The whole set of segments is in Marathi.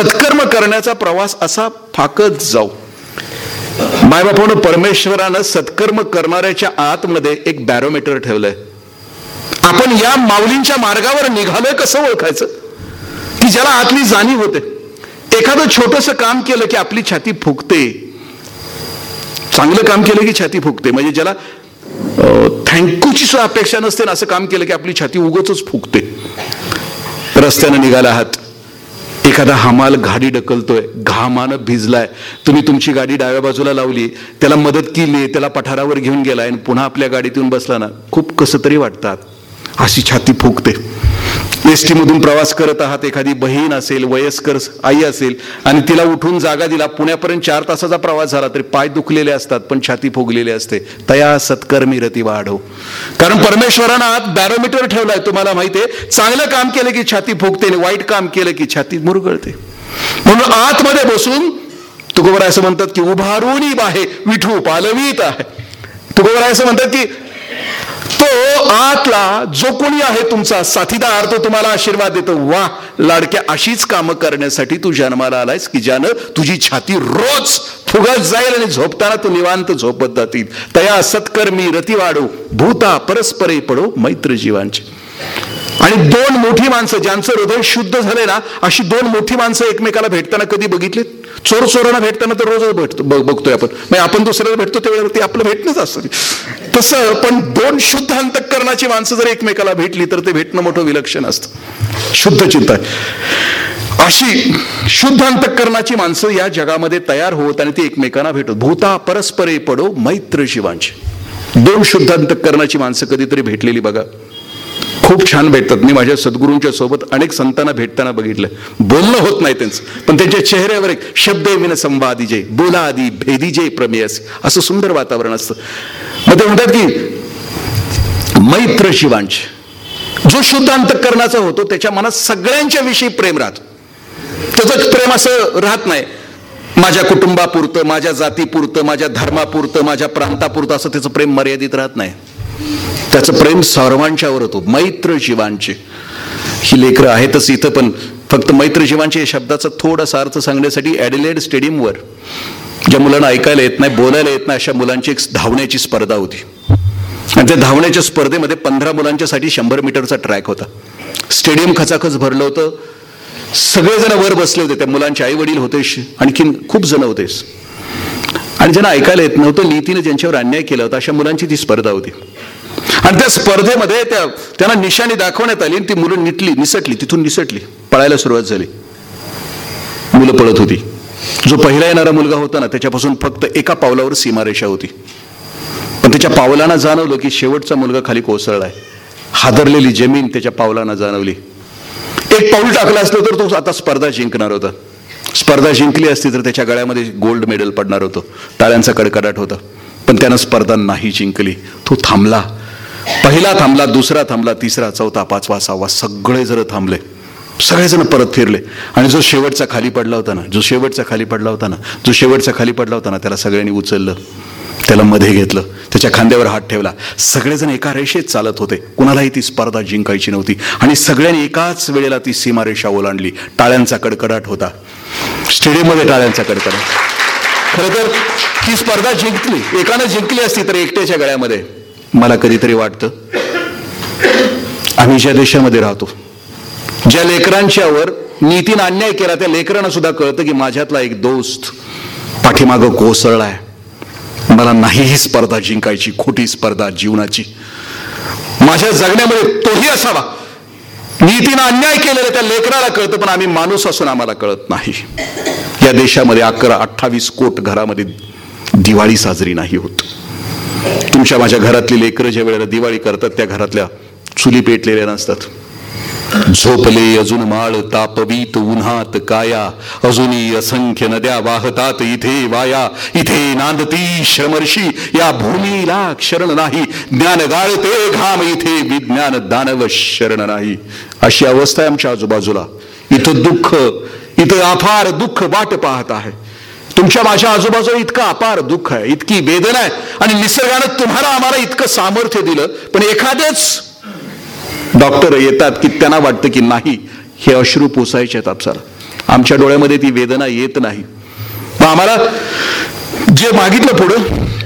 सत्कर्म करण्याचा प्रवास असा फाकत जाऊ. मायबापानं परमेश्वरानं सत्कर्म करणाऱ्याच्या आतमध्ये एक बॅरोमीटर ठेवलंय. आपण या माऊलींच्या मार्गावर निघालोय कसं ओळखायचं? की ज्याला आतली जाणीव होते. एखादं छोटस काम केलं की आपली छाती फुगते. चांगलं काम केलं की छाती फुगते. म्हणजे ज्याला थँक्यूची सुद्धा अपेक्षा नसते ना असं काम केलं की आपली छाती उगच फुगते. रस्त्यानं निघाला आहात एखादा हमाल गाडी ढकलतोय घामानं भिजलाय तुम्ही तुमची गाडी डाव्या बाजूला लावली त्याला मदत केली त्याला पठारावर घेऊन गेलाय आणि पुन्हा आपल्या गाडीत येऊन बसला ना खूप कसं तरी वाटतात. अशी छाती फुगते. एस टी मधून प्रवास करत आहात एखादी बहीण असेल वयस्कर आई असेल आणि तिला उठून जागा दिला पुण्यापर्यंत चार तासाचा प्रवास झाला तरी पाय दुखलेले असतात पण छाती फुगलेली असते. तया सत्कर्मी रती वाढव. कारण परमेश्वरानं आत बॅरोमीटर ठेवलाय तुम्हाला माहितीये चांगलं काम केलं की छाती फुगते आणि वाईट काम केलं की छाती मुरगळते. म्हणून आतमध्ये बसून तुकोबर असं म्हणतात की उभारून बाहे विठू पालवीत आहे. तुकोबर असं म्हणतात की तो आतला जो कोणी आहे तुमचा साथीदार तो तुम्हाला आशीर्वाद देतो. वा लाडक्या अशीच कामं करण्यासाठी तू जन्माला आलायस की ज्यानं तुझी छाती रोज फुगत जाईल आणि झोपताना तू निवांत झोपत जातील. तया सत्कर्मी रती वाढो भूता परस्परे पडो मैत्र जीवांचे. आणि दोन मोठी माणसं ज्यांचं हृदय शुद्ध झाले ना अशी दोन मोठी माणसं एकमेकाला भेटताना कधी बघितलीत? चोर चोरांना भेटताना तर रोजच भेटतो बघतोय आपण. म्हणजे आपण दुसऱ्याला भेटतो त्यावेळेवरती ते आपलं भेटणंच असतं. तसं पण दोन शुद्ध अंतकरणाची माणसं जर एकमेकाला भेटली तर ते भेटणं मोठं विलक्षण असतं. शुद्ध चिंता अशी शुद्ध अंतकरणाची माणसं या जगामध्ये तयार होत आणि ती एकमेकांना भेटत. भूता परस्परे पडो मैत्र शिवांची दोन शुद्ध अंतकरणाची माणसं कधीतरी भेटलेली बघा. खूप छान भेटतात. मी माझ्या सद्गुरूंच्या सोबत अनेक संतांना भेटताना बघितलं. बोलणं होत नाही त्यांचं. पण त्यांच्या चेहऱ्यावर एक शब्द विन संवादी जय बोला आधी भेदी जय प्रमेयस असं. सुंदर वातावरण असतं. मग ते म्हणतात की मैत्र शिवांश. जो शुद्ध अंतकरणाचा होतो त्याच्या मनात सगळ्यांच्या विषयी प्रेम राहत. त्याचं प्रेम असं राहत नाही. माझ्या कुटुंबापुरतं माझ्या जातीपुरतं माझ्या धर्मापुरतं माझ्या प्रांतापुरतं असं त्याचं प्रेम मर्यादित राहत नाही. त्याचं प्रेम सर्वांच्यावर होतो. मैत्र जीवांचे. ही लेकरं आहेतच इथं पण फक्त मैत्र जीवांचे या शब्दाचा थोडासा अर्थ सांगण्यासाठी ॲडिलेड स्टेडियमवर ज्या मुलांना ऐकायला येत नाही बोलायला येत नाही अशा मुलांची एक धावण्याची स्पर्धा होती. आणि त्या धावण्याच्या स्पर्धेमध्ये पंधरा मुलांच्यासाठी शंभर मीटरचा ट्रॅक होता. स्टेडियम खचाखच भरलं होतं. सगळेजण वर बसले होते. त्या मुलांचे आई वडील होते आणखीन खूप जण होतेस आणि ज्यांना ऐकायला येत नव्हतं नीतीने ज्यांच्यावर अन्याय केला होता अशा मुलांची ती स्पर्धा होती. आणि त्या स्पर्धेमध्ये त्या त्यांना निशाणी दाखवण्यात आली आणि ती मुलं निटली निसटली. तिथून निसटली. पळायला सुरुवात झाली. मुलं पळत होती. जो पहिला येणारा मुलगा होता ना त्याच्यापासून फक्त एका पावलावर सीमारेषा होती. पण त्याच्या पावलांना जाणवलं की शेवटचा मुलगा खाली कोसळलाय हादरलेली जमीन त्याच्या पावलांना जाणवली. एक पाऊल टाकलं असलं तर तो आता स्पर्धा जिंकणार होता. स्पर्धा जिंकली असती तर त्याच्या गळ्यामध्ये गोल्ड मेडल पडणार होतं. टाळ्यांचा कडकडाट होता. पण त्यानं स्पर्धा नाही जिंकली. तो थांबला. पहिला थांबला दुसरा थांबला तिसरा चौथा पाचवा सहावा सगळे जर थांबले. सगळेजण परत फिरले. आणि जो शेवटचा खाली पडला होता ना जो शेवटचा खाली पडला होता ना जो शेवटचा खाली पडला होता ना त्याला सगळ्यांनी उचललं. त्याला मध्ये घेतलं. त्याच्या खांद्यावर हात ठेवला. सगळेजण एका रेषेत चालत होते. कुणालाही ती स्पर्धा जिंकायची नव्हती. आणि सगळ्यांनी एकाच वेळेला ती सीमारेषा ओलांडली. टाळ्यांचा कडकडाट होता. स्टेडियममध्ये टाळ्यांचा कडकडाट. खरं तर ही स्पर्धा जिंकली. एकानं जिंकली असती तर एकट्याच्या गळ्यामध्ये. मला कधीतरी वाटतं. आम्ही ज्या देशामध्ये राहतो ज्या लेकरांच्यावर नीतीनं अन्याय केला त्या लेकरांना सुद्धा कळतं की माझ्यातला एक दोस्त पाठीमागं कोसळलाय. मला नाही ही स्पर्धा जिंकायची खोटी स्पर्धा जीवनाची. माझ्या जगण्यामध्ये तोही असावा. नीतीनं अन्याय केलेला त्या लेकराला कळतं पण आम्ही माणूस असून आम्हाला कळत नाही. या देशामध्ये अकरा अठ्ठावीस कोट घरामध्ये दिवाळी साजरी नाही होत. तुमच्या माझ्या घरातली लेकरं ज्या वेळेला दिवाळी करतात त्या घरातल्या चुली पेटलेल्या नसतात. झोपले अजून माळ तापवीत उन्हात काया अजूनही असंख्य नद्या वाहतात इथे वाया इथे नांदती श्रमर्षी या भूमीला शरण नाही ज्ञान गाळते घाम इथे विज्ञान दानव शरण नाही. अशी अवस्था आहे आमच्या आजूबाजूला. इथं दुःख इथं अफार दुःख वाट पाहत आहे. तुमच्या माझ्या आजूबाजूला इतकं अपार दुःख आहे इतकी वेदना आहे आणि निसर्गानं तुम्हाला आम्हाला इतकं सामर्थ्य दिलं. पण एखादेच डॉक्टर येतात की त्यांना वाटतं की नाही हे अश्रू पोसायचे आहेत आपसाला आमच्या डोळ्यामध्ये ती वेदना येत नाही. मग आम्हाला जे मागितलं पुढं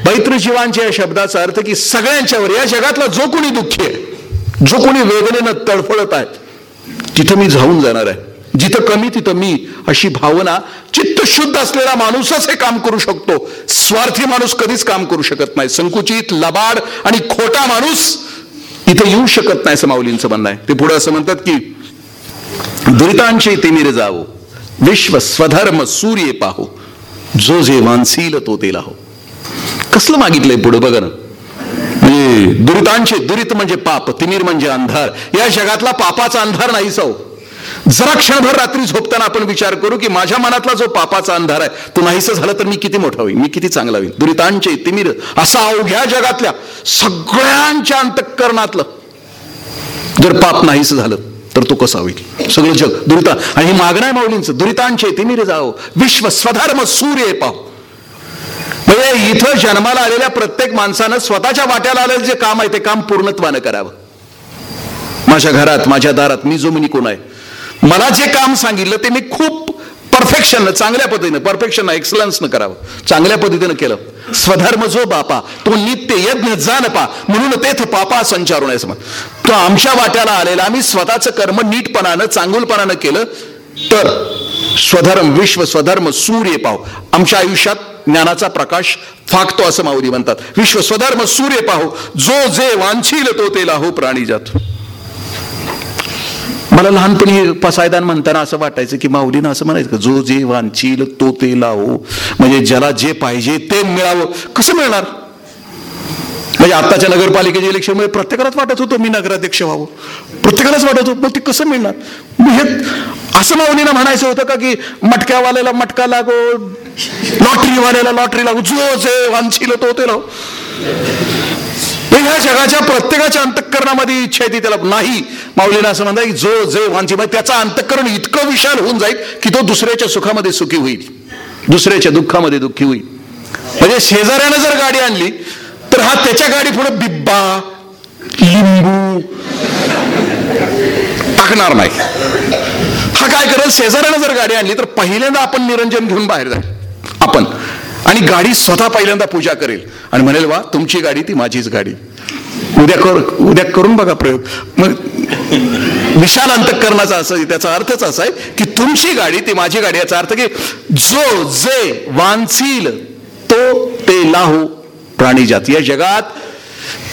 पैतृ जीवांच्या या शब्दाचा अर्थ की सगळ्यांच्यावर या जगातला जो कोणी दुःखी आहे जो कोणी वेदनेनं तडफडत आहे तिथं मी जाऊन जाणार आहे. जिथं कमी तिथं मी अशी भावना चित्त शुद्ध असलेला माणूसच हे काम करू शकतो. स्वार्थी माणूस कधीच काम करू शकत नाही. संकुचित लबाड आणि खोटा माणूस इथे येऊ शकत नाही असं माऊलींचं म्हणणं आहे. ते पुढे असं म्हणतात की दुरितांचे तिमिर जावो विश्व स्वधर्म सूर्य पाहो जो जे मानसील तो ते लाहो. कसलं मागितलंय पुढे बघा ना. म्हणजे दुरितांचे दुरित म्हणजे पाप तिमिर म्हणजे अंधार. या जगातला पापाचा अंधार नाही सौ हो. जरा क्षणभर रात्री झोपताना आपण विचार करू की माझ्या मनातला जो पापाचा अंधार आहे तो नाहीसा झाला तर मी किती मोठा होईल मी किती चांगला होईल दुरितांचे तिमिर असा अवघ्या जगातल्या सगळ्यांच्या अंतःकरणातलं जर पाप नाहीस झालं तर तो कसा होईल? सगळं जग. दुरिता आणि ही मागणं आहे माऊलींचं. दुरितांचे तिमिर जाओ. विश्व स्वधर्म सूर्य पाहू. म्हणजे इथं जन्माला आलेल्या प्रत्येक माणसानं स्वतःच्या वाट्याला आलेलं जे काम आहे ते काम पूर्णत्वानं करावं. माझ्या घरात माझ्या दारात मी जो मी कोण आहे? मला जे काम सांगितलं ते मी खूप परफेक्शन चांगल्या पद्धतीनं परफेक्शन एक्सलन्सनं करावं. चांगल्या पद्धतीनं केलं. स्वधर्म जो बापा तो नित्य यज्ञ जाण पा. म्हणून तेथ पापा संचारून आहे समज. तो आमच्या वाट्याला आलेला आम्ही स्वतःचं कर्म नीटपणानं चांगुलपणानं केलं तर स्वधर्म विश्व स्वधर्म सूर्य पाव आमच्या आयुष्यात ज्ञानाचा प्रकाश फाकतो असं माऊली म्हणतात. विश्व स्वधर्म सूर्य पाहो. जो जे वांछील तो ते लाहो प्राणी जातो. मला लहानपणी पसायदान म्हणताना असं वाटायचं की माऊलीनं असं म्हणायचं का जो जे वांचील तो ते लावो. म्हणजे ज्याला जे पाहिजे ते मिळावं. कसं मिळणार? म्हणजे आत्ताच्या नगरपालिकेच्या इलेक्शनमध्ये प्रत्येकालाच वाटत होतं मी नगराध्यक्ष व्हावं. प्रत्येकालाच वाटत होतं. मग ते कसं मिळणार? हे असं माऊलीनं म्हणायचं होतं का की मटक्यावाल्याला मटका लागो लॉटरीवाल्याला लॉटरी लागो. जो जे वांचील तो ते लाव. ह्या जगाच्या प्रत्येकाच्या अंतकरणामध्ये इच्छा येते त्याला नाही. माऊलीनं असं म्हणता की जो जे वांची म्हणजे त्याचा अंतकरण इतकं विशाल होऊन जाईल की तो दुसऱ्याच्या सुखामध्ये सुखी होईल. दुसऱ्याच्या दुःखामध्ये दुःखी होईल. म्हणजे शेजाऱ्यानं जर गाडी आणली तर हा त्याच्या गाडी पुढे बिब्बा लिंबू टाकणार नाही. हा काय करेल? शेजाऱ्यानं जर गाडी आणली तर पहिल्यांदा आपण निरंजन घेऊन बाहेर जाईल. आपण. आणि गाडी स्वतः पहिल्यांदा पूजा करेल. आणि म्हणेल वा तुमची गाडी ती माझीच गाडी. उद्या कर उद्या करून बघा प्रयोग. मग विशाल अंतकरणाचा असं त्याचा अर्थच असा आहे की तुमची गाडी ती माझी गाडी. याचा अर्थ की जो जे वांसील तो ते लाहू प्राणी जात. या जगात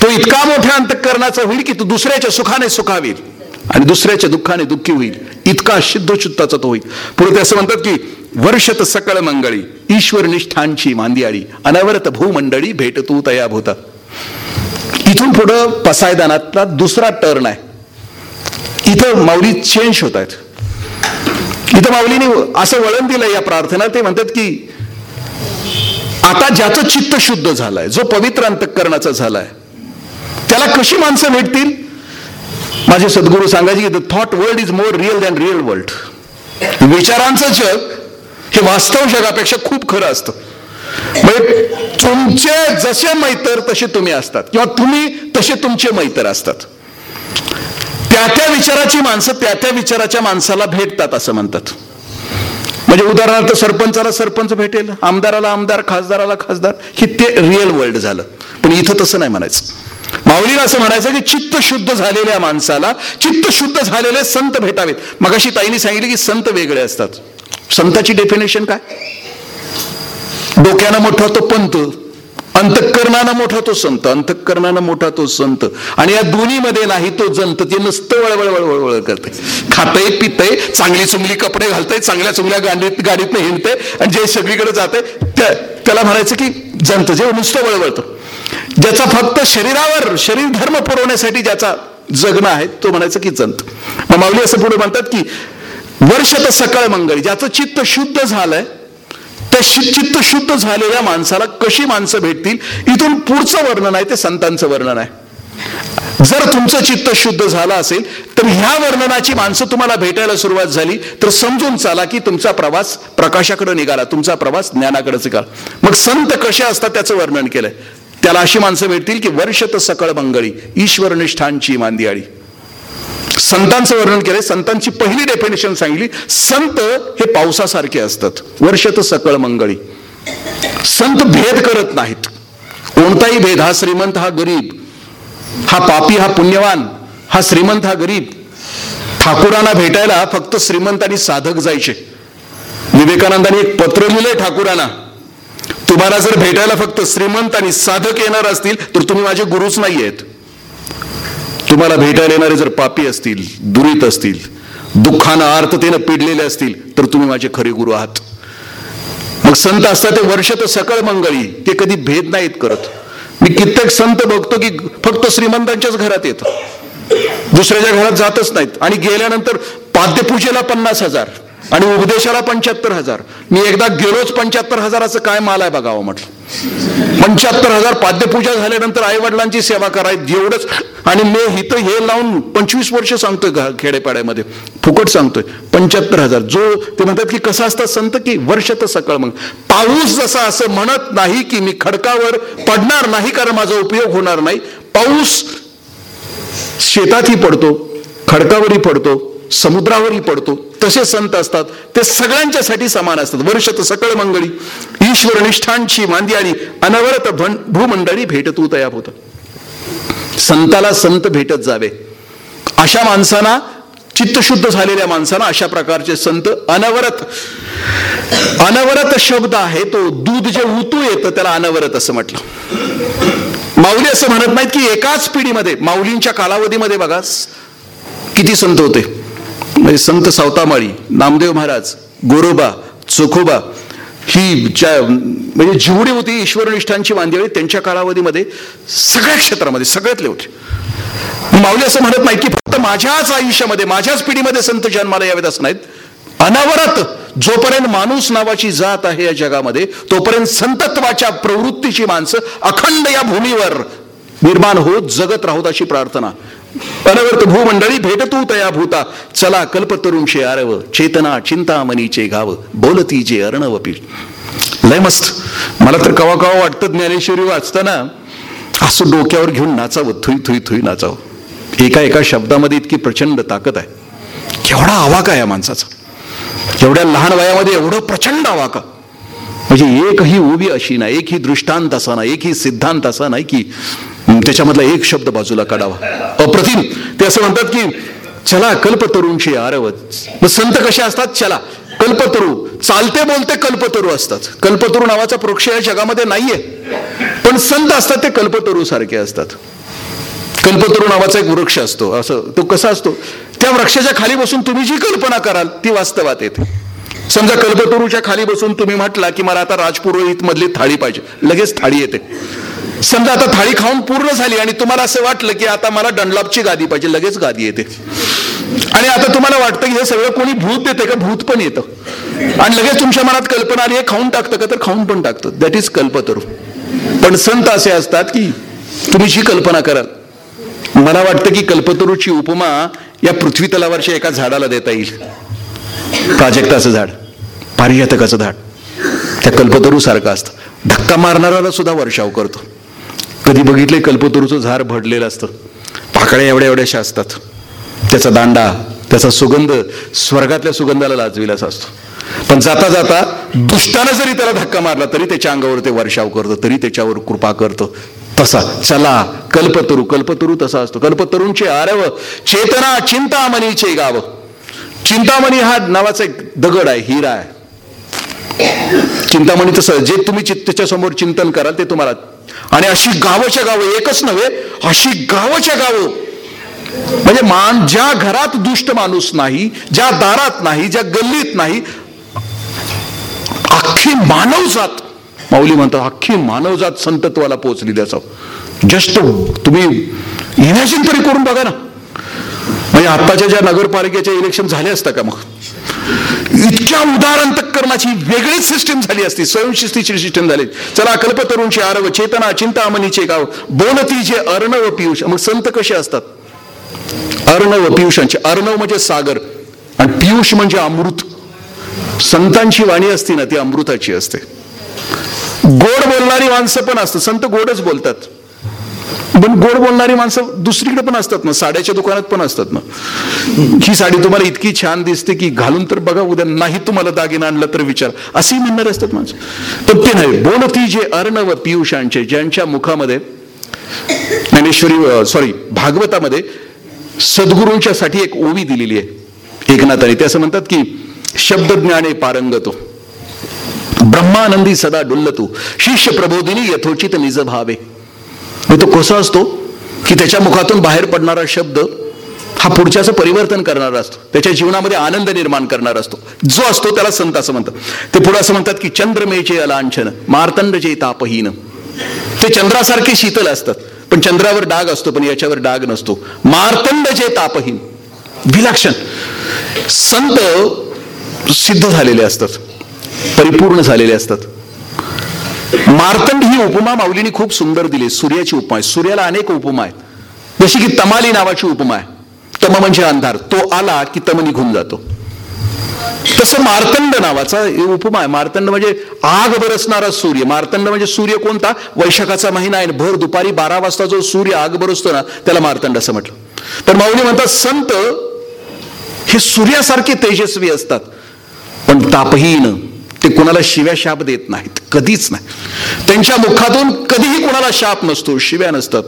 तो इतका मोठ्या अंतकरणाचा होईल की तो दुसऱ्याच्या सुखाने सुखावील आणि दुसऱ्याच्या दुःखाने दुःखी होईल. इतका सिद्ध चित्ताचा तो होईल. पुढे ते असं म्हणतात की वर्षत सकळ मंगळी ईश्वर निष्ठांची मांदियाळी अनवरत भूमंडळी भेट तू तया भूत. इथून पुढं पसायदानातला दुसरा टर्न आहे. इथं माऊली चेंज होत आहेत इथं माऊलीने असं वळण दिलं या प्रार्थना ते म्हणतात की आता ज्याचं चित्त शुद्ध झालंय जो पवित्र अंतकरणाचा झालाय त्याला कशी माणसं भेटतील? माझे सद्गुरू सांगायचे की the thought world is more real than real world विचारांचं जग हे वास्तव जगापेक्षा खूप खरं असतं. म्हणजे तुमचे जसे मैतर तसे तुम्ही असतात. किंवा तुम्ही तसे तुमचे मैतर असतात. त्या त्या विचाराची माणसं त्या त्या विचाराच्या माणसाला भेटतात असं म्हणतात. म्हणजे उदाहरणार्थ सरपंचाला सरपंच भेटेल आमदाराला आमदार खासदाराला खासदार. हे ते रिअल वर्ल्ड झालं. पण इथं तसं नाही म्हणायचं. माऊलीला असं म्हणायचं की चित्त शुद्ध झालेल्या माणसाला चित्त शुद्ध झालेले संत भेटावेत. मगाशी ताईने सांगितले की संत वेगळे असतात. संताची डेफिनेशन काय? डोक्यानं मोठा तो पंत अंतकरणानं मोठा तो संत अंतकरणानं मोठा तो संत. आणि या दोन्ही मध्ये नाही तो जंत ते नुसतं वळवळ वळवळ करते खातय पितय चांगली चुंगली कपडे घालतय चांगल्या चुंगल्या गाडीत गाडीतनं हिंडते आणि जे सगळीकडे जाते त्याला म्हणायचं की जंत जे नुसतं वळवळतं. ज्याचा फक्त शरीरावर शरीर धर्म पुरवण्यासाठी ज्याचा जगणं आहे तो म्हणायचं की जंत. मग माऊली असं पुढे म्हणतात की वर्ष तर सकाळ मंगळी ज्याचं चित्त शुद्ध झालंय त्या चित्त शुद्ध झालेल्या माणसाला कशी माणसं भेटतील? इथून पुढचं वर्णन आहे ते संतांचं वर्णन आहे. जर तुमचं चित्त शुद्ध झालं असेल तर ह्या वर्णनाची माणसं तुम्हाला भेटायला सुरुवात झाली तर समजून चाला की तुमचा प्रवास प्रकाशाकडे निघाला तुमचा प्रवास ज्ञानाकडे निघाला. मग संत कसे असतात त्याचं वर्णन केलंय. त्याला अशी माणसं भेटतील की वर्ष तर सकळ मंगळी ईश्वर निष्ठांची मांदियाळी. संतांचं वर्णन केलंय. संतांची पहिली डेफिनेशन सांगली संत हे पावसासारखे असतात. वर्षत सकळ मंगळी. संत भेद करत नाहीत. कोणताही भेद हा श्रीमंत हा गरीब. हा पापी हा पुण्यवान. हा श्रीमंत हा गरीब. ठाकुरांना भेटायला फक्त श्रीमंत आणि साधक जायचे. विवेकानंदांनी एक पत्र लिहिलंय ठाकुरांना. तुम्हाला जर भेटायला फक्त श्रीमंत आणि साधक येणार असतील तर तुम्ही माझे गुरुच नाही आहेत तुम्हाला भेटायला येणारे जर पापी असतील दुरीत असतील दुःखानं आर्ततेनं पिडलेले असतील तर तुम्ही माझे खरे गुरु आहात. मग संत असतात ते वर्ष तर सकळ मंगळी ते कधी भेद नाहीत करत. मी कित्येक संत बघतो की फक्त श्रीमंतांच्याच घरात येत. दुसऱ्याच्या घरात जातच नाहीत. आणि गेल्यानंतर पाद्यपूजेला पन्नास हजार. आणि उपदेशाला पंच्याहत्तर हजार मी एकदा गेलोच पंच्याहत्तर हजाराचं काय माल आहे बघावं हो म्हटलं. पंच्याहत्तर हजार पाद्यपूजा झाल्यानंतर आई वडिलांची सेवा करायची एवढंच. आणि मी इथं हे लावून पंचवीस वर्ष सांगतोय खेडेपाड्यामध्ये. फुकट सांगतोय. पंच्याहत्तर हजार जो ते म्हणतात की कसं असता संत की वर्ष तर सकाळ मग. पाऊस जसा असं म्हणत नाही की मी खडकावर पडणार नाही कारण माझा उपयोग होणार नाही. पाऊस शेतातही पडतो खडकावरही पडतो. समुद्रावरही पडतो. तसे संत असतात. ते सगळ्यांच्यासाठी समान असतात. वर्षत सकळ मंगळी ईश्वर निष्ठांची मांदी आणि अनवरत भूमंडळी भेटतू तया होत. संताला संत भेटत जावे. अशा माणसांना चित्तशुद्ध झालेल्या माणसांना अशा प्रकारचे संत अनवरत अनवरत शब्द आहे तो दूध जे उतू येतं त्याला अनवरत असं म्हटलं. माऊली असं म्हणत नाहीत की एकाच पिढीमध्ये माऊलींच्या कालावधीमध्ये बघा किती संत होते. म्हणजे संत सावतामाळी नामदेव महाराज गोरोबा चोखोबा ही ज्या म्हणजे जेवढी होती ईश्वरनिष्ठांची मांदियाळी त्यांच्या कालावधीमध्ये सगळ्या क्षेत्रामध्ये सगळ्यातले होते. माऊली असं म्हणत नाही की फक्त माझ्याच आयुष्यामध्ये माझ्याच पिढीमध्ये संत जन्माला यावेत असं नाहीत. अनावरत जोपर्यंत माणूस नावाची जात आहे या जगामध्ये तोपर्यंत संतत्वाच्या प्रवृत्तीची माणसं अखंड या भूमीवर निर्माण होत जगत राहूत अशी प्रार्थना. अनवर्त भूमंडळी भेटतू तया भूता. चला कल्पतरुंशे आरव चेतना चिंतामणीचे गाव बोलती जे अर्णव पीठ. लय मस्त. मला तर कवा कवा वाटतं ज्ञानेश्वरी वाचताना. असं डोक्यावर घेऊन नाचावं थुई थुई थुई नाचावं. एका एका शब्दामध्ये इतकी प्रचंड ताकद आहे. केवढा आवाका या माणसाचा. एवढ्या लहान वयामध्ये एवढं प्रचंड आवाका. म्हणजे एकही उभी अशी ना एकही दृष्टांत असा ना एकही सिद्धांत असा नाही की त्याच्यामधला एक शब्द बाजूला काढावा. अप्रतिम. ते असं म्हणतात की चला कल्पतरूंशी आरवत. मग संत कसे असतात? चला कल्पतरू चालते बोलते कल्पतरू असतात. कल्पतरू नावाचा वृक्ष या जगामध्ये नाहीये. पण संत असतात ते कल्पतरू सारखे असतात. कल्पतरू नावाचा एक वृक्ष असतो. असं तो कसा असतो? त्या वृक्षाच्या खाली बसून तुम्ही जी कल्पना कराल ती वास्तवात येते. समजा कल्पतरूच्या खाली बसून तुम्ही म्हटला की मला आता राजपुरोहित मधली थाळी पाहिजे. लगेच थाळी येते. समजा आता थाळी खाऊन पूर्ण झाली आणि तुम्हाला असं वाटलं की आता मला डनलॉपची गादी पाहिजे लगेच गादी येते. आणि आता तुम्हाला वाटतं की हे सगळं कोणी भूत देते का? भूत पण येतं. आणि लगेच तुमच्या मनात कल्पना आली हे खाऊन टाकतं का? तर खाऊन पण टाकतं. दॅट इज कल्पतरू. पण संत असे असतात की तुम्ही जी कल्पना कराल मला वाटतं की कल्पतरूची उपमा या पृथ्वी तलावरच्या एका झाडाला देता येईल. प्राजक्ताचं झाड पारिजातकाचं झाड. त्या कल्पतरू सारखं असतं. धक्का मारणाऱ्याला सुद्धा वर्षाव करतो. कधी बघितले कल्पतरूचं झाड भडलेलं असतं. पाकळ्या एवढ्या एवढ्याशा असतात त्याचा दांडा त्याचा सुगंध स्वर्गातल्या सुगंधाला लाजविलाच असतो. पण जाता जाता दुष्टानं जरी त्याला धक्का मारला तरी त्याच्या अंगावर ते वर्षाव करतो तरी त्याच्यावर कृपा करतो. तसा चला कल्पतरू कल्पतरू तसा असतो. कल्पतरूंचे आरव चेतना चिंतामणीचे गाव. चिंतामणी हा नावाचा एक दगड आहे हिरा आहे. चिंतामणी तसं जे तुम्ही त्याच्यासमोर चिंतन कराल ते तुम्हाला आणि अशी गावच्या गावं एकच नव्हे अशी गावच्या गावं. म्हणजे मान ज्या घरात दुष्ट माणूस नाही ज्या दारात नाही ज्या गल्लीत नाही अख्खी मानवजात माऊली म्हणतात अख्खी मानवजात संतत्वाला पोहोचली त्याचं. जस्ट तुम्ही इमॅजिन तरी करून बघा ना. म्हणजे आत्ताच्या ज्या नगरपालिकेच्या इलेक्शन झाले असतं का मग? इतक्या उदार अंतकरणाची वेगळीच सिस्टीम झाली असती. स्वयंशिस्तीची सिस्टीम झाली. चला कल्पतरूंची आरव चेतना चिंतामणीचे गाव बोलती जे अर्णव पियुष मग संत कसे असतात? अर्णव पियुषांचे. अर्णव म्हणजे सागर आणि पियुष म्हणजे अमृत. संतांची वाणी असती ना ती अमृताची असते. गोड बोलणारी माणसं पण असतात. संत गोडच बोलतात. पण गोड बोलणारी माणसं दुसरीकडे पण असतात ना साड्याच्या दुकानात पण असतात ना. ही साडी तुम्हाला इतकी छान दिसते की घालून तर बघा उद्या नाही तुम्हाला दागिना आणलं तर विचार. असेही म्हणणारे असतात माणसं. पण ते नाही बोलती जे अर्णव पियुषांचे ज्यांच्या मुखामध्ये ज्ञानेश्वरी सॉरी भागवतामध्ये सद्गुरूंच्या साठी एक ओवी दिलेली आहे एकनाथाने. ते असं म्हणतात की शब्द ज्ञाने पारंगतो ब्रह्मानंदी सदा डुल्लतो शिष्य प्रबोधिनी यथोचित निज भावे. तो कसा असतो की त्याच्या मुखातून बाहेर पडणारा शब्द हा पुढच्याचं परिवर्तन करणारा असतो. त्याच्या जीवनामध्ये आनंद निर्माण करणारा असतो. जो असतो त्याला संत असं म्हणतात. ते पुढे असं म्हणतात की चंद्रमेचे अलांछन मार्तंड जे तापहीन. ते चंद्रासारखे शीतल असतात. पण चंद्रावर डाग असतो पण याच्यावर डाग नसतो. मार्तंड जे तापहीन. विलक्षण. संत सिद्ध झालेले असतात. परिपूर्ण झालेले असतात. मार्तंड ही उपमा माऊलीने खूप सुंदर दिली. सूर्याची उपमा आहे. सूर्याला अनेक उपमा आहेत. जशी की तमाली नावाची उपमा आहे. तम म्हणजे अंधार. तो आला की तम निघून जातो. तसं मार्तंड नावाचा उपमा आहे. मार्तंड म्हणजे आग बरसणारा सूर्य. मार्तंड म्हणजे सूर्य कोणता? वैशाखाचा महिना आहे भर दुपारी बारा वाजता जो सूर्य आग बरसतो ना त्याला मार्तंड असं म्हटलं. तर माऊली म्हणतात संत हे सूर्यासारखे तेजस्वी असतात. पण तापहीन ते कुणाला शिव्या शाप देत नाहीत. कधीच नाही. त्यांच्या मुखातून कधीही कुणाला शाप नसतो शिव्या नसतात.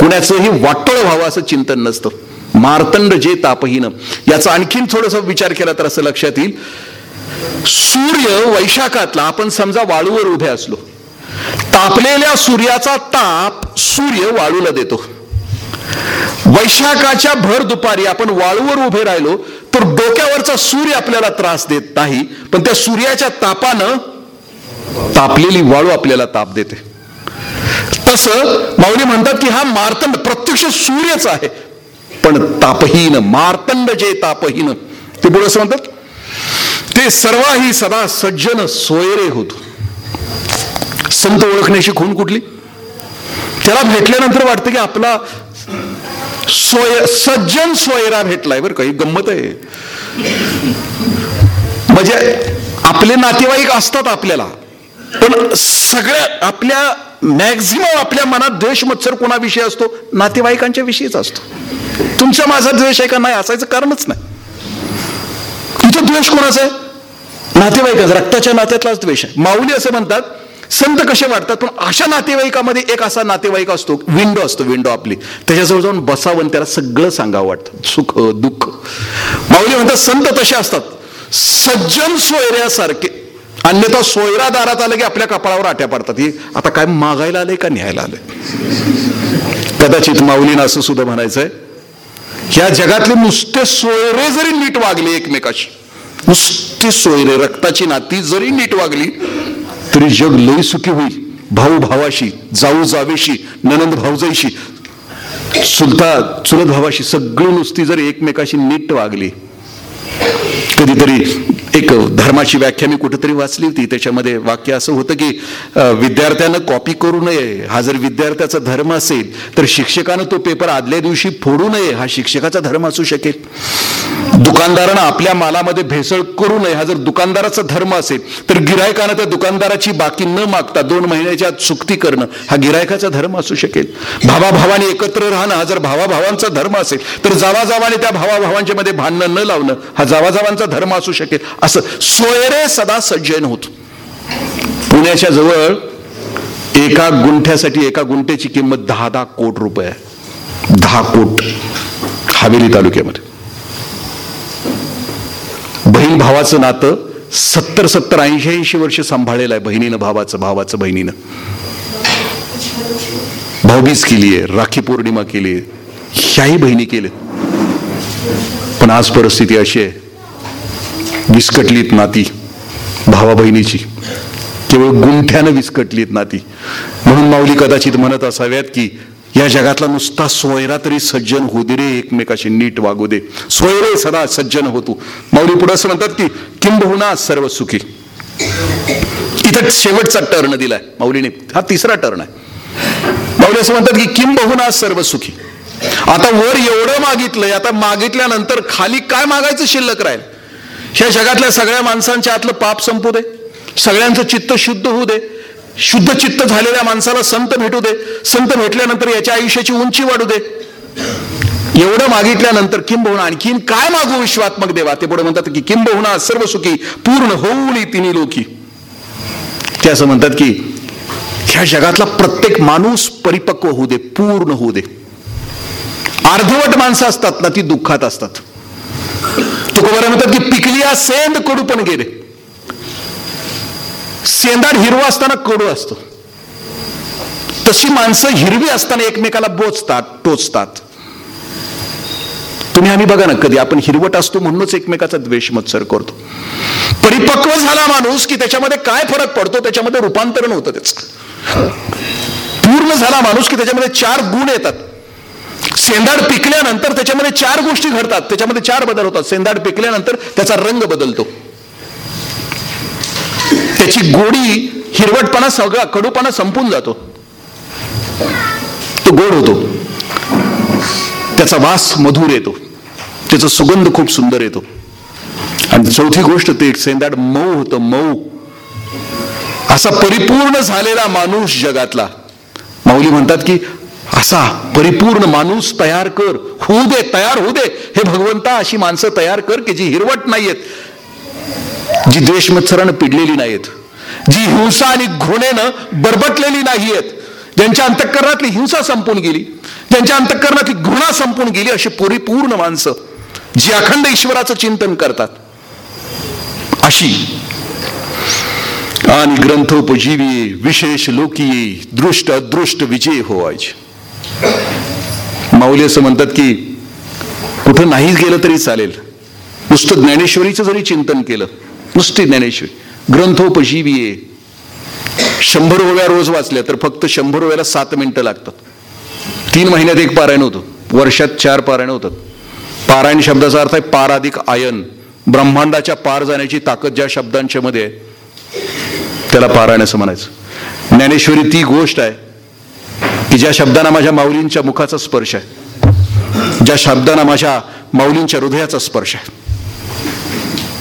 कुणाचंही वाटोळ व्हावं असं चिंतन नसतं. मार्तंड जे तापहीन. याचा आणखीन थोडस विचार केला तर असं लक्षात येईल. सूर्य वैशाखातला आपण समजा वाळूवर उभे असलो. तापलेल्या सूर्याचा ताप सूर्य वाळूला देतो. वैशाखाच्या भर दुपारी आपण वाळूवर उभे राहिलो तर डोक्यावरचा सूर्य आपल्याला त्रास देत नाही पण त्या सूर्याच्या तापानं तापलेली वाळू आपल्याला ताप देते. तस माऊली म्हणतात की हा मार्तंड प्रत्यक्ष सूर्यच आहे पण तापहीन मार्तंड जे तापहीन ते पुढे असं म्हणतात ते सर्वाही सदा सज्जन सोयरे होत. संत ओळखण्याची खून कुठली? त्याला भेटल्यानंतर वाटतं की आपला सोय सज्जन सोयरा भेटलाय बरं काही गंमत आहे. म्हणजे आपले नातेवाईक असतात आपल्याला. पण सगळ्या आपल्या मॅक्झिमम आपल्या मनात द्वेष मत्सर कोणाविषयी असतो? नातेवाईकांच्या विषयीच असतो. तुमच्या माझा द्वेष आहे का नाही असायचं कारणच नाही. तुझा द्वेष कोणाचा आहे? नातेवाईकाचा रक्ताच्या नात्यातलाच द्वेष आहे. माऊली असं म्हणतात संत कसे वाटतात पण अशा नातेवाईकामध्ये एक असा नातेवाईक असतो विंडो असतो विंडो आपली. त्याच्याजवळ जाऊन बसावं आणि त्याला सगळं सांगावं वाटतं. सुख दुःख. माऊली म्हणतात संत तसे असतात. सज्जन सोयऱ्यासारखे. अन्यथा सोयरा दारात आलं की आपल्या कपाळावर आट्या पडतात. ही आता काय मागायला आलंय का न्यायला आलंय? कदाचित माऊलीनं असं सुद्धा म्हणायचंय. ह्या जगातले नुसते सोयरे जरी नीट वागले एकमेकाशी नुसते सोयरे रक्ताची नाती जरी नीट वागली तरी जग लई सुखी होईल. भाऊ भावाशी जाऊ जावेशी ननंद भाऊजाईशी. सुलता चुलत भावाशी सगळी नुसती जर एकमेकाशी नीट वागली कधीतरी एक धर्माची व्याख्या मी कुठेतरी वाचली होती. त्याच्यामध्ये वाक्य असं होतं की विद्यार्थ्यानं कॉपी करू नये. हा जर विद्यार्थ्याचा धर्म असेल तर शिक्षकानं तो पेपर आदल्या दिवशी फोडू नये. हा शिक्षकाचा धर्म असू शकेल. दुकानदारानं आपल्या मालामध्ये भेसळ करू नये. हा जर दुकानदाराचा धर्म असेल तर गिरायकानं त्या दुकानदाराची बाकी न मागता दोन महिन्याच्या चुकती करणं हा गिरायकाचा धर्म असू शकेल. भावाभावाने एकत्र राहणं हा जर भावाभावांचा धर्म असेल तर जावाजावाने त्या भावाभावांच्या मध्ये भांडणं न लावणं हा जावाजावांचा धर्म असू शकेल. असं सोयरे सदा सज्जन होत. पुण्याच्या जवळ एका गुंठ्यासाठी एका गुंठ्याची किंमत दहा दहा कोट रुपये दहा कोट हवेली तालुक्यामध्ये. बहीण भावाचं नातं सत्तर सत्तर ऐंशी ऐंशी वर्ष सांभाळलेलं आहे बहिणीनं भावाचं भावाचं बहिणीनं. भाऊबीज केली आहे राखी पौर्णिमा केली आहे ह्याही बहिणी केले पण आज परिस्थिती अशी आहे विस्कटलीत नाती भावा बहिणीची केवळ गुंठ्यानं विस्कटलीत नाती. म्हणून माऊली कदाचित म्हणत असाव्यात की या जगातला नुसता सोयरा तरी सज्जन होऊ दे रे एकमेकाशी नीट वागू दे. सोयरे सदा सज्जन होतो. माऊली पुढे असं म्हणतात की किंबहुना सर्व सुखी. इथं शेवटचा टर्न दिलाय माऊलीने. हा तिसरा टर्न आहे. माऊली असं म्हणतात की किंबहुना सर्व सुखी. आता वर एवढं मागितलंय आता मागितल्यानंतर खाली काय मागायचं शिल्लक राहील? ह्या जगातल्या सगळ्या माणसांच्या आतलं पाप संपू दे. सगळ्यांचं चित्त शुद्ध होऊ दे. शुद्ध चित्त झालेल्या माणसाला संत भेटू दे. संत भेटल्यानंतर याच्या आयुष्याची उंची वाढू दे. एवढं मागितल्यानंतर किंबहुना आणखीन काय मागू विश्वात्मक देवा? ते पुढे म्हणतात की किंबहुना सर्व सुखी पूर्ण होऊली तिन्ही लोकी. ते असं म्हणतात की ह्या जगातला प्रत्येक माणूस परिपक्व होऊ दे पूर्ण होऊ दे. अर्धवट माणसं असतात ना ती दुःखात असतात. तुकोबारा म्हणतात की पिकलिया सेंद कडू पण गेले. सेंदाड हिरवा असताना कडू असतो. तशी माणसं हिरवी असताना एकमेकाला बोचतात टोचतात. तुम्ही आम्ही बघा ना कधी आपण हिरवट असतो म्हणूनच एकमेकाचा द्वेष मत्सर करतो. परिपक्व झाला माणूस की त्याच्यामध्ये काय फरक पडतो? त्याच्यामध्ये रूपांतरण होतं त्याच. पूर्ण झाला माणूस की त्याच्यामध्ये चार गुण येतात. सेंदाड पिकल्यानंतर त्याच्यामध्ये चार गोष्टी घडतात. त्याच्यामध्ये चार बदल होतात. सेंदाड पिकल्यानंतर त्याचा रंग बदलतो. त्याची गोडी हिरवटपणा सगळा कडूपणा संपून जातो. तो गोड होतो. त्याचा वास मधुर येतो. त्याचा सुगंध खूप सुंदर येतो. आणि चौथी गोष्ट ते सेंदाड मऊ होतं मऊ. असा परिपूर्ण झालेला माणूस जगातला. माऊली म्हणतात की असा परिपूर्ण माणूस तयार कर. होऊ दे तयार होऊ दे. हे भगवंता अशी माणसं तयार कर की जी हिरवट नाहीयेत. जी द्वेषमत्सरानं पिडलेली नाहीयेत. जी हिंसा आणि घृणेनं बरबटलेली नाहीयेत. ज्यांच्या अंतःकरणातली हिंसा संपून गेली ज्यांच्या अंतःकरणातली घृणा संपून गेली अशी परिपूर्ण माणसं जी अखंड ईश्वराचं चिंतन करतात. अशी. आणि ग्रंथोपजीवी विशेष लोकी दृष्ट अदृष्ट विजय होवायची. माऊली असं म्हणतात की कुठं नाही गेलं तरी चालेल. नुसतं ज्ञानेश्वरीचं जरी चिंतन केलं नुसती ज्ञानेश्वरी ग्रंथोपजीवी शंभर ओव्या रोज वाचल्या तर फक्त शंभर ओव्याला सात मिनिटं लागतात. तीन महिन्यात एक पारायण होतं वर्षात चार पारायण होतात. पारायण शब्दाचा अर्थ आहे पार अधिक आयन. ब्रह्मांडाच्या पार जाण्याची ताकद ज्या शब्दांच्या मध्ये आहे त्याला पारायण असं म्हणायचं. ज्ञानेश्वरी ती गोष्ट आहे की ज्या शब्दांना माझ्या माऊलींच्या मुखाचा स्पर्श आहे ज्या शब्दांना माझ्या माऊलींच्या हृदयाचा स्पर्श आहे.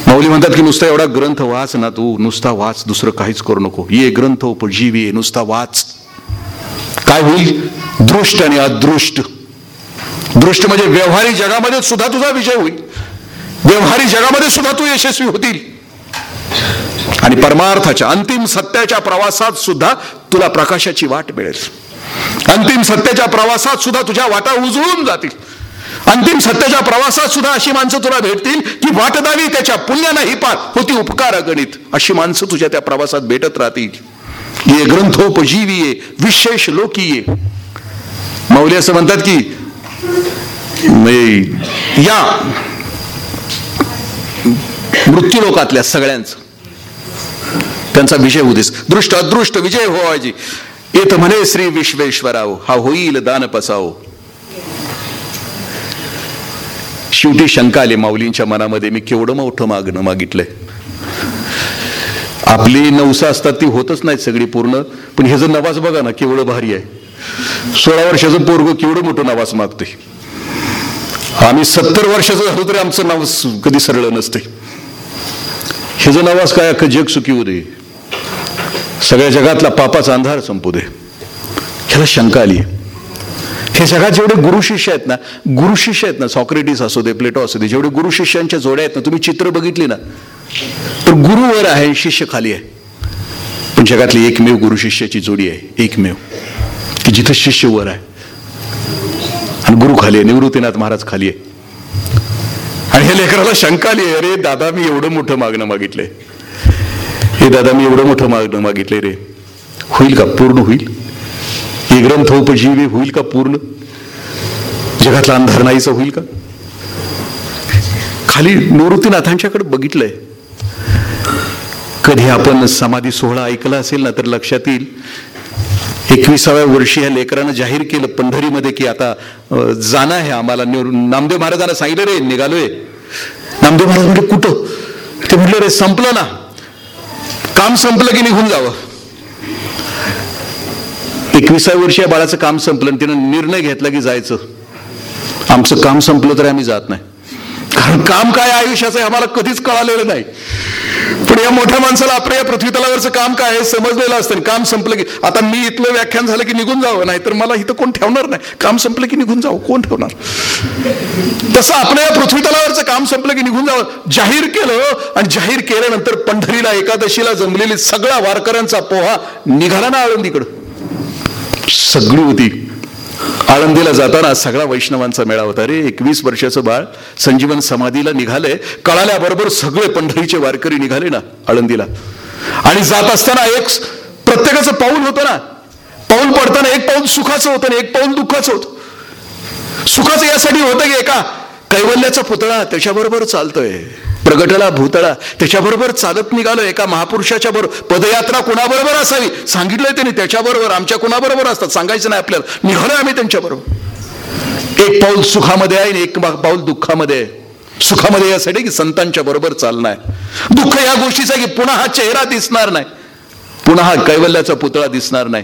माऊली म्हणतात की नुसता एवढा ग्रंथ वाच ना तू नुसता वाच दुसरं काहीच करू नको. ये ग्रंथ उपजीवी नुसता वाच. काय होईल? दृष्ट आणि अदृष्ट. दृष्ट म्हणजे व्यवहारी जगामध्ये सुद्धा तुझा विजय होईल. व्यवहारी जगामध्ये सुद्धा तू यशस्वी होतील. आणि परमार्थाच्या अंतिम सत्याच्या प्रवासात सुद्धा तुला प्रकाशाची वाट मिळेल. अंतिम सत्याच्या प्रवासात सुद्धा तुझ्या वाटा उजळून जातील. अंतिम सत्याच्या प्रवासात सुद्धा अशी माणसं तुला भेटतील की वाट दावी त्याच्या पुण्यालाही पार होती उपकार गणित अशी माणसं तुझ्या त्या प्रवासात भेटत राहतील. ये ग्रंथोपजीवी विशेष लोकीये. मौली असं म्हणतात की या मृत्यूलोकातल्या सगळ्यांचं. त्यांचा विजय होतीस दृष्ट अदृष्ट विजय होवायची येत म्हणे श्री विश्वेश्वराव हा होईल दान पसाव शेवटी शंका आली माऊलींच्या मनामध्ये मी केवढं मोठं मागणं मागितलंय आपली नवसा असतात ती होतच नाहीत सगळी पूर्ण पण ह्याचं नवाज बघा ना केवढं भारी आहे सोळा वर्षाचं पोरग केवढं मोठं नवाज मागते आम्ही सत्तर वर्षाचं झालो तरी आमचं नाव कधी सरळ नसते ह्याचं नवाज काय अख्खं जग सुखी होऊ दे सगळ्या जगातला पापाचा अंधार संपू दे. ह्याला शंका आली. हे सगळ्यात जेवढे गुरु शिष्य आहेत ना गुरु शिष्य आहेत ना सॉक्रेटिस असू दे प्लेटो असू दे जेवढे गुरु शिष्यांच्या जोड्या आहेत ना तुम्ही चित्र बघितली ना तर गुरु वर आहे शिष्य खाली आहे. पण जगातली एकमेव गुरु शिष्याची जोडी आहे एकमेव. की जिथं शिष्य वर आहे. आणि गुरु खाली आहे निवृत्तीनाथ महाराज खाली आहे. आणि हे लेकराला शंका आली अरे दादा मी एवढं मोठं मागणं मागितलंय. हे दादा मी एवढं मोठं मागणं मागितलंय रे. होईल का? पूर्ण होईल. हे ग्रंथोपजीवी होईल का पूर्ण? जगातला अंधार नाहीचा होईल का? खाली निवृत्तीनाथांच्याकडे बघितलंय. कधी आपण समाधी सोहळा ऐकला असेल ना तर लक्षात येईल. एकविसाव्या वर्षी या लेकरानं जाहीर केलं पंढरीमध्ये की आता जाणं आहे आम्हाला. नामदेव महाराजांना सांगितलं रे निघालोय. नामदेव महाराज म्हणजे कुठं? ते म्हटलं रे संपलं ना. काम संपलं की निघून जावं. एकविसाव्या वर्षी या बाळाचं काम संपलं आणि तिनं निर्णय घेतला की जायचं. आमचं काम संपलं तरी आम्ही जात नाही. कारण काम काय आयुष्याचं आम्हाला कधीच कळालेलं नाही. पण या मोठ्या माणसाला आपल्या या पृथ्वीतलावरचं काम काय आहे समजलेलं असतं काम संपलं की आता मी इथलं व्याख्यान झालं की निघून जावं नाही तर मला इथं कोण ठेवणार नाही. काम संपलं की निघून जावं कोण ठेवणार? तसं आपल्या या पृथ्वीतलावरचं काम संपलं की निघून जावं जाहीर केलं आणि जाहीर केल्यानंतर पंढरीला एकादशीला जमलेली सगळ्या वारकऱ्यांचा पोहा निघाला ना आळंदीकडं. सगळी होती. आळंदीला जाताना सगळा वैष्णवांचा मेळा होता. रे एकवीस वर्षाचं बाळ संजीवन समाधीला निघाले. कळाल्याबरोबर सगळे पंढरीचे वारकरी निघाले ना आळंदीला. आणि जात असताना एक प्रत्येकाचं पाऊल होतं ना. पाऊल पडताना एक पाऊल सुखाचं होतं आणि एक पाऊल दुःखाचं होतं. सुखाचं यासाठी होतं की एका कैवल्याचा पुतळा त्याच्याबरोबर चालतोय. प्रगटला भूतळा. त्याच्याबरोबर चालत निघालो. एका महापुरुषाच्या बरोबर पदयात्रा कुणाबरोबर असावी? सांगितलंय त्यांनी. त्याच्याबरोबर आमच्या कुणाबरोबर असतात? सांगायचं नाही आपल्याला. निघालोय आम्ही त्यांच्याबरोबर. एक पाऊल सुखामध्ये आहे आणि एक पाऊल दुःखामध्ये आहे. सुखामध्ये यासाठी की संतांच्या बरोबर चालणं आहे दुःख या गोष्टीचा की पुन्हा हा चेहरा दिसणार नाही. पुन्हा हा कैवल्याचा पुतळा दिसणार नाही.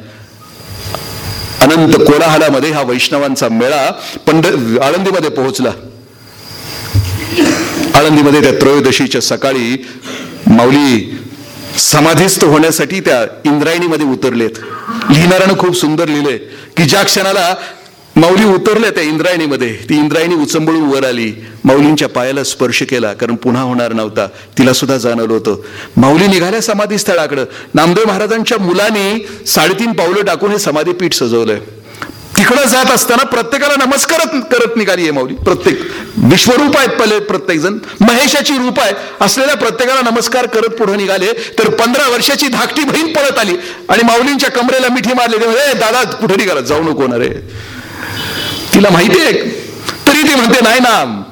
अनंत कोलाहलामध्ये हा वैष्णवांचा मेळा पंढ आळंदीमध्ये पोहोचला. आळंदीमध्ये त्या त्रयोदशीच्या सकाळी माऊली समाधीस्थ होण्यासाठी त्या इंद्रायणीमध्ये उतरलेत. लिहिणाऱ्यानं खूप सुंदर लिहिलंय की ज्या क्षणाला माऊली उतरल्या त्या इंद्रायणीमध्ये ती इंद्रायणी उचंबळून वर आली. माऊलींच्या पायाला स्पर्श केला कारण पुन्हा होणार नव्हता. तिला सुद्धा जाणवलं होतं. माऊली निघाल्या समाधी स्थळाकडं नामदेव महाराजांच्या मुलांनी साडेतीन पावलं टाकून हे समाधीपीठ सजवलंय. तिकडं जात असताना प्रत्येकाला नमस्कार करत निघाली आहे माऊली. प्रत्येक. विश्वरूप आहेत पहिले प्रत्येक जण महेशाची रूप आहे. असलेल्या प्रत्येकाला नमस्कार करत पुढे निघाले. तर पंधरा वर्षाची धाकटी बहीण पळत आली. आणि माऊलींच्या कमरेला मिठी मारली. ए दादा कुठे निघाला? जाऊ नको ना रे. तिला माहिती आहे तरी ती म्हणते नाही ना.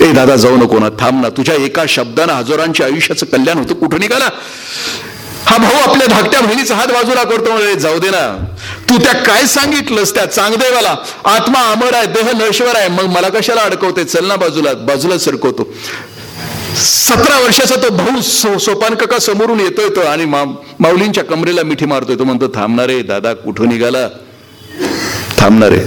ए दादा जाऊ नको ना. थांब ना. तुझ्या एका शब्दानं हजारांच्या आयुष्याचं कल्याण होतं. कुठं निघाला? हा भाऊ आपल्या धाकट्या बहिणीचा हात बाजूला करतो म्हणजे जाऊ दे ना. तू त्या काय सांगितलंस त्या चांगदेवाला? आत्मा अमर आहे देह नश्वर आहे. मग मला कशाला अडकवते? चल ना बाजूला बाजूला सरकवतो सतरा वर्षाचा तो भाऊ सो सोपान काका समोरून येतोय तो आणि मा, माऊलींच्या कमरेला मिठी मारतोय. तो म्हणतो थांबणारे दादा कुठं निघाला? थांबणारे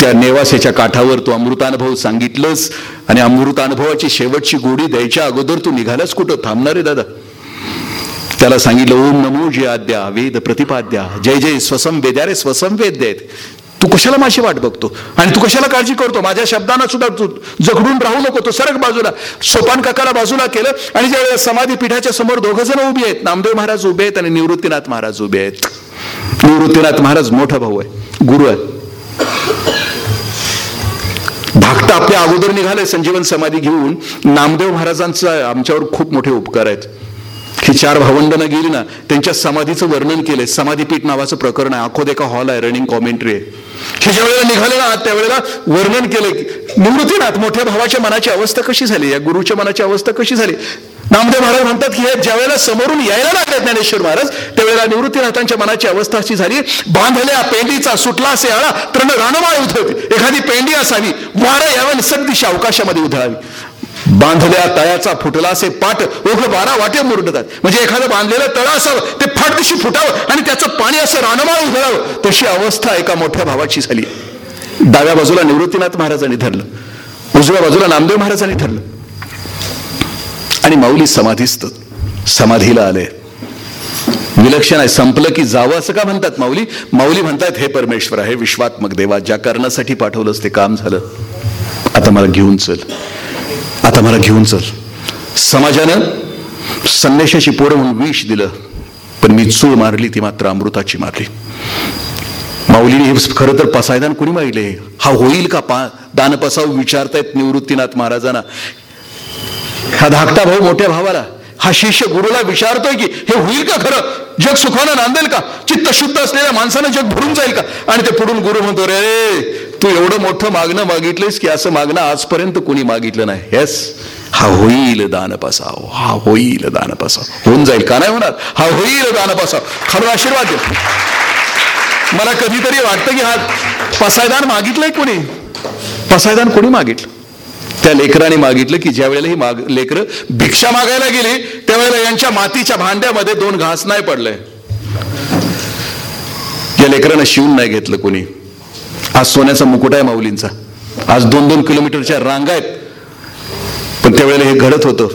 त्या नेवासेच्या काठावर तू अमृतानुभव सांगितलंस आणि अमृतानुभवाची शेवटची गोडी द्यायच्या अगोदर तू निघालास कुठं? थांबणारे दादा. त्याला सांगितलं ओम नमो जे आद्या वेद प्रतिपाद्या जय जय स्वसम वेद्या रे स्वसम वेद देत तू कशाला माझी वाट बघतो? आणि तू कशाला काळजी करतो? माझ्या शब्दांना सुद्धा तू जखडून राहू नको तो सरक बाजूला सोपान काकाला बाजूला केलं आणि ज्या समाधी पीठाच्या समोर दोघं जण उभी आहेत नामदेव महाराज उभे आहेत आणि निवृत्तीनाथ महाराज उभे आहेत. निवृत्तीनाथ महाराज मोठा भाऊ आहे गुरु आहे. धाकटा आपल्या अगोदर निघाले संजीवन समाधी घेऊन नामदेव महाराजांचा आमच्यावर खूप मोठे उपकार आहेत. ही चार भावंडनं गेली ना त्यांच्या समाधीचं वर्णन केलंय. समाधीपीठ नावाचं प्रकरण आहे. आखोद एका हॉल आहे रनिंग कॉमेंट्री आहे. हे ज्या वेळेला निघाले ना त्यावेळेला वर्णन केलंय. निवृत्तीनाथ मोठ्या भावाच्या मनाची अवस्था कशी झाली? या गुरुच्या मनाची अवस्था कशी झाली? नामदेव महाराज म्हणतात की हे ज्या वेळेला समोरून यायला लागले ज्ञानेश्वर महाराज त्यावेळेला निवृत्तीनाथांच्या मनाची अवस्था अशी झाली. बांधल्या पेंडीचा सुटला असे आळा तर रानमाळ उधळते एखादी पेंडी असावी वारा यावं निसर्ग दिशा अवकाशामध्ये उधळावी. बांधल्या तळ्याचा फुटला असे पाट ओघ बारा वाटे मुरडतात. म्हणजे एखादं बांधलेलं तळ असावं ते फाट फुटावं आणि त्याचं पाणी असं रानमाळ उघडावं तशी अवस्था एका मोठ्या भावाची झाली. डाव्या बाजूला निवृत्तीनाथ महाराजांनी धरलं. उजव्या बाजूला नामदेव महाराजांनी धरलं. आणि माऊली समाधीस्त समाधीला आले. विलक्षण आहे संपलं की जावं असं का म्हणतात माऊली? माऊली म्हणतात हे परमेश्वर आहे विश्वात्मक देवा ज्या कारणासाठी पाठवलंच ते काम झालं. आता मला घेऊन चल. आता मला घेऊन चल. समाजानं संदेशाची पोरं म्हणून विष दिलं पण मी चूळ मारली ती मात्र अमृताची मारली माऊलीने हे खरं तर पसायदान कोणी माहिले हा होईल का पा दान पसाव विचारतायत निवृत्तीनाथ महाराजांना? हा धाकटा भाऊ मोठ्या भावाला हा शिष्य गुरुला विचारतोय की हे होईल का खरं? जग सुखानं नांदेल का? चित्त शुद्ध असलेल्या माणसानं जग भरून जाईल का? आणि ते पुढून गुरु म्हणतो रे तू एवढं मोठं मागणं मागितलंस की असं मागणं आजपर्यंत कोणी मागितलं नाही. येस हा होईल दान पसाव हा होईल दान पसाव होऊन जाईल. का नाही होणार? हा होईल दान पसाव खरं आशीर्वाद दे मला कधीतरी वाटतं की हा पसायदान मागितलंय कोणी? पसायदान कोणी मागितलं? त्या लेकराने मागितलं की ज्या वेळेला ही माग लेकरं भिक्षा मागायला गेली त्यावेळेला यांच्या मातीच्या भांड्यामध्ये दोन घास नाही पडले. या लेकरानं शिवून नाही घेतलं कोणी. आज सोन्याचा मुकुट आहे माऊलींचा. आज दोन दोन किलोमीटरच्या रांगा आहेत. पण त्यावेळेला हे घडत होतं.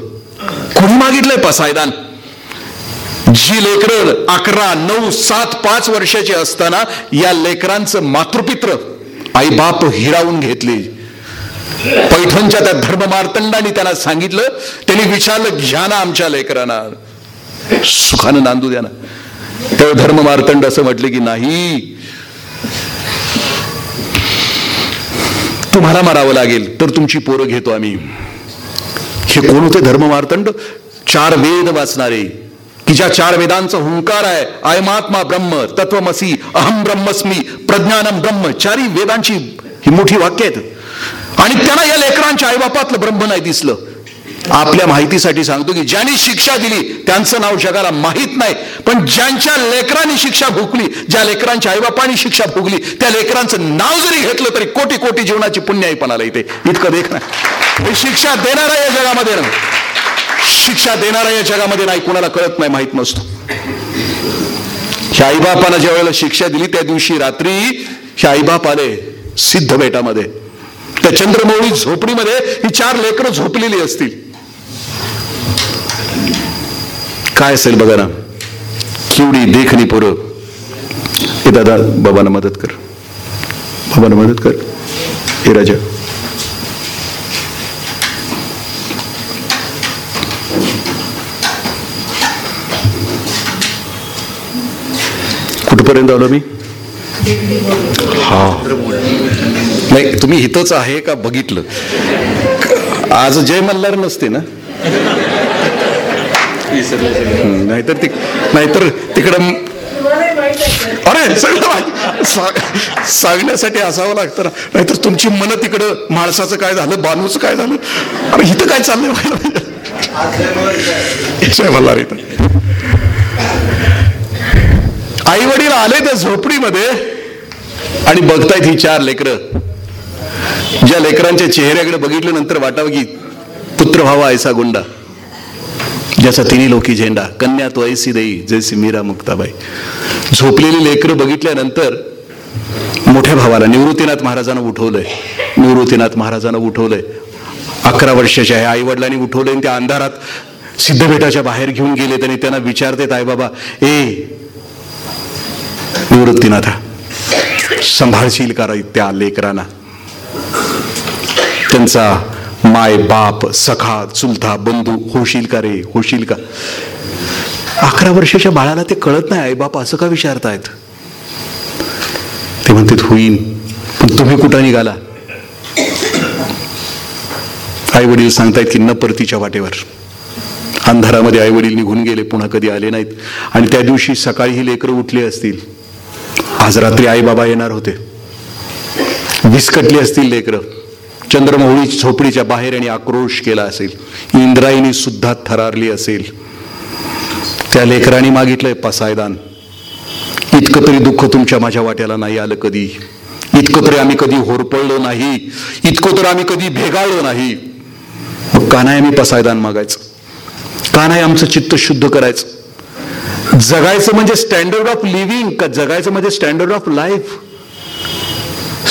कोणी मागितलंय पसायदान जी लेकरं अकरा नऊ सात पाच वर्षाची असताना या लेकरांचं मातृपित्र आई बाप हिरावून घेतली. पैठणच्या त्या धर्ममार्तंडाने त्यांना सांगितलं त्यांनी विचारलं घ्या ना आमच्या लेकरांना. सुखानं नांदू द्या ना. तेव्हा धर्ममार्तंड असं म्हटले की नाही. तुम्हाला मारावं लागेल तर तुमची पोरं घेतो आम्ही. हे कोण होते धर्ममार्तंड चार वेद वाचणारे. की ज्या चार वेदांचा हुंकार आहे आयमात्मा ब्रह्म तत्वमसी अहम ब्रह्मस्मी प्रज्ञानम ब्रह्म चारी वेदांची ही मोठी वाक्य आहेत. आणि त्यांना या लेकरांच्या आईबापातलं ब्रह्म नाही दिसलं. आपल्या माहितीसाठी सांगतो की ज्यांनी शिक्षा दिली त्यांचं नाव जगाला माहीत नाही. पण ज्यांच्या लेकरांनी शिक्षा भोगली ज्या लेकरांच्या आईबापांनी शिक्षा भोगली त्या लेकरांचं नाव जरी घेतलं तरी कोटी कोटी जीवनाची पुण्याई पण आला इथे. इतकं देख नाही हे शिक्षा देणारा या जगामध्ये शिक्षा देणारा या जगामध्ये नाही कोणाला कळत नाही माहीत नसतो. ह्या आईबापानं ज्या वेळेला शिक्षा दिली त्या दिवशी रात्री ह्या आईबाप आले सिद्ध बेटामध्ये त्या चंद्रमौळी झोपडीमध्ये ही चार लेकरं झोपलेली असतील. काय असेल बघा ना. किवडी देखणी पोरं. हे दादा बाबांना मदत कर. बाबांना मदत कर. हे राजा. कुठपर्यंत आलो मी? हा. नाही तुम्ही इथंच आहे का बघितलं? आज जय मल्हार नसते ना? नाहीतर ती नाहीतर तिकडं अरे सगळं सांगण्यासाठी असावं लागतं ना. नाहीतर तुमची मन तिकडं माणसाचं काय झालं बानूचं काय झालं? अरे इथं काय चाललंय मला आई वडील आले त्या झोपडीमध्ये आणि बघतायत ही चार लेकरं. ज्या लेकरांच्या चेहऱ्याकडे बघितल्यानंतर वाटावं की पुत्र व्हावा ऐसा गुंडा. ज्याचा तिन्ही लोकी झेंडा कन्या तो ऐसी देई जैसी मीरा मुक्ताबाई. झोपलेली लेकरं बघितल्यानंतर मोठ्या भावाला निवृत्तीनाथ महाराजांना उठवलंय. निवृत्तीनाथ महाराजांना उठवलंय. अकरा वर्षाच्या आहे आई वडिलांनी उठवलंय आणि त्या अंधारात सिद्धपीठाच्या बाहेर घेऊन गेले त्यांनी. त्यांना विचारतेत आई बाबा ए निवृत्तीनाथा सांभाळशील का त्या लेकरांना? त्यांचा माय बाप सखा चुलता बंधू होशील का रे? होशील का? अकरा वर्षाच्या बाळाला ते कळत नाही आई बाप असं का विचारतायत? ते म्हणतात होईन पण तुम्ही कुठं निघाला? आई वडील सांगतायत की न परतीच्या वाटेवर. अंधारामध्ये आई वडील निघून गेले पुन्हा कधी आले नाहीत. आणि त्या दिवशी सकाळी ही लेकरं उठली असतील. आज रात्री आई बाबा येणार होते. विस्कटली असतील लेकरं. चंद्रमौळी झोपडीच्या बाहेर आणि आक्रोश केला असेल. इंद्रायणी सुद्धा थरारली असेल. त्या लेकरांनी मागितलंय पसायदान. इतकं तरी दुःख तुमच्या माझ्या वाट्याला नाही आलं कधी. इतकं तरी आम्ही कधी होरपळलो नाही. इतकं तर आम्ही कधी भेगाळलो नाही. मग का नाही आम्ही पसायदान मागायचं? का नाही आमचं चित्त शुद्ध करायचं? जगायचं म्हणजे स्टँडर्ड ऑफ लिव्हिंग का जगायचं म्हणजे standard of life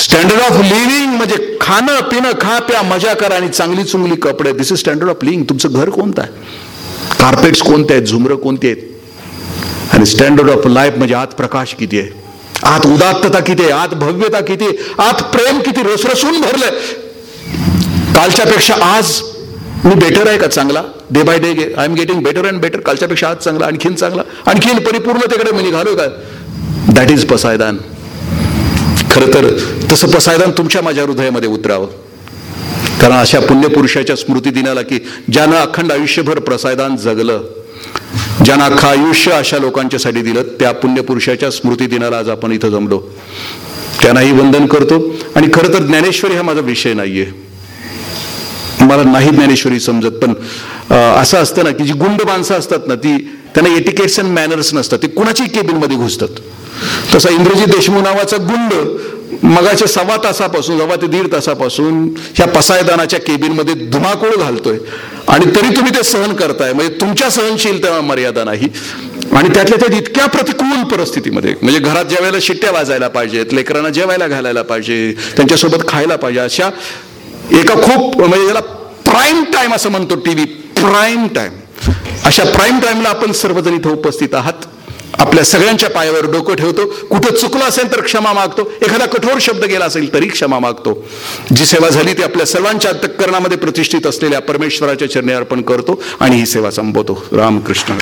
standard of living म्हणजे खाणं पिणं खा प्या मजा करा आणि चांगली चुंगली कपडे. This is standard of living तुमचं घर कोणतं आहे? कार्पेट्स कोणते आहेत? झुमरं कोणते आहेत? आणि स्टँडर्ड ऑफ लाईफ म्हणजे आत प्रकाश किती आहे? आत उदात्तता किती आहे? आत भव्यता किती आहे, आत प्रेम किती रसरसून भरलंय? कालच्यापेक्षा आज मी बेटर आहे का चांगला? Day by day I am getting better and better कालच्यापेक्षा आज चांगला आणखीन चांगला आणखीन परिपूर्णतेकडे मी निघालो का? दॅट इज पसायदान खरं तर तसं पसायदान तुमच्या माझ्या हृदयामध्ये उतरावं. कारण अशा पुण्यपुरुषाच्या स्मृती दिनाला की ज्यानं अखंड आयुष्यभर प्रसायदान जगलं ज्यानं अख्खं आयुष्य अशा लोकांच्यासाठी दिलं त्या पुण्यपुरुषाच्या स्मृती दिनाला आज आपण इथं जमलो. त्यांनाही वंदन करतो. आणि खरं तर ज्ञानेश्वरी हा माझा विषय नाहीये. मला नाही ज्ञानेश्वरी समजत पण असं असतं ना की जी गुंड माणसं असतात ना ती त्यांना एटिकेट्स अँड मॅनर्स नसतात. ते कुणाच्याही केबिनमध्ये घुसतात. तसा इंद्रजी देशमुख नावाचा गुंड मगाच्या सव्वा तासापासून सव्वा ते दीड तासापासून ह्या पसायदानाच्या केबिनमध्ये धुमाकूळ घालतोय. आणि तरी तुम्ही ते सहन करताय. म्हणजे तुमच्या सहनशीलता मर्यादा नाही. आणि त्यातल्या त्यात इतक्या प्रतिकूल परिस्थितीमध्ये म्हणजे घरात ज्या वेळेला शिट्ट्या वाजायला पाहिजेत लेकरांना जेवायला घालायला पाहिजे त्यांच्यासोबत खायला पाहिजे अशा एका खूप म्हणजे याला प्राईम टाइम असं म्हणतो टीव्ही प्राईम टाईम. अशा प्राईम टाईमला आपण सर्वजण इथं उपस्थित आहात. आपल्या सगळ्यांच्या पायावर डोकं ठेवतो. कुठं चुकलं असेल तर क्षमा मागतो. एखादा कठोर शब्द गेला असेल तरी क्षमा मागतो. जी सेवा झाली ती आपल्या सर्वांच्या अंतकरणामध्ये प्रतिष्ठित असलेल्या परमेश्वराच्या चरणी अर्पण करतो आणि ही सेवा संपवतो. रामकृष्ण.